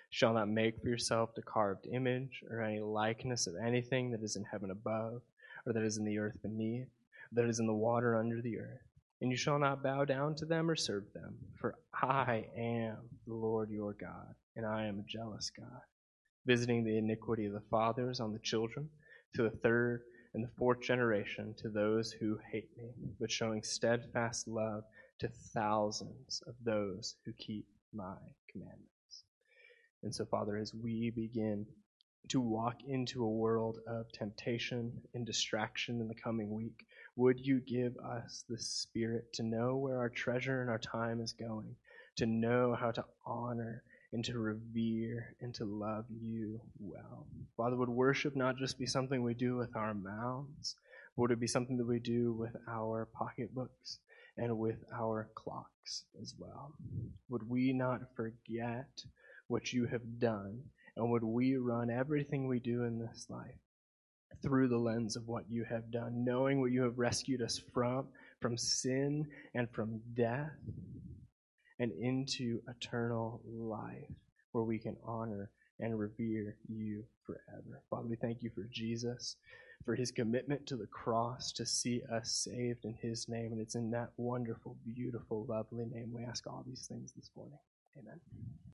shall not make for yourself a carved image or any likeness of anything that is in heaven above or that is in the earth beneath or that is in the water under the earth. And you shall not bow down to them or serve them, for I am the Lord your God, and I am a jealous God, visiting the iniquity of the fathers on the children to the third and the fourth generation to those who hate me, but showing steadfast love to thousands of those who keep my commandments. And so, Father, as we begin to walk into a world of temptation and distraction in the coming week, would you give us the Spirit to know where our treasure and our time is going, to know how to honor and to revere and to love you well? Father, would worship not just be something we do with our mouths, but would it be something that we do with our pocketbooks and with our clocks as well? Would we not forget what you have done, and would we run everything we do in this life through the lens of what you have done, knowing what you have rescued us from, from sin and from death, and into eternal life, where we can honor and revere you forever. Father, we thank you for Jesus, for his commitment to the cross to see us saved in his name. And it's in that wonderful, beautiful, lovely name we ask all these things this morning. Amen.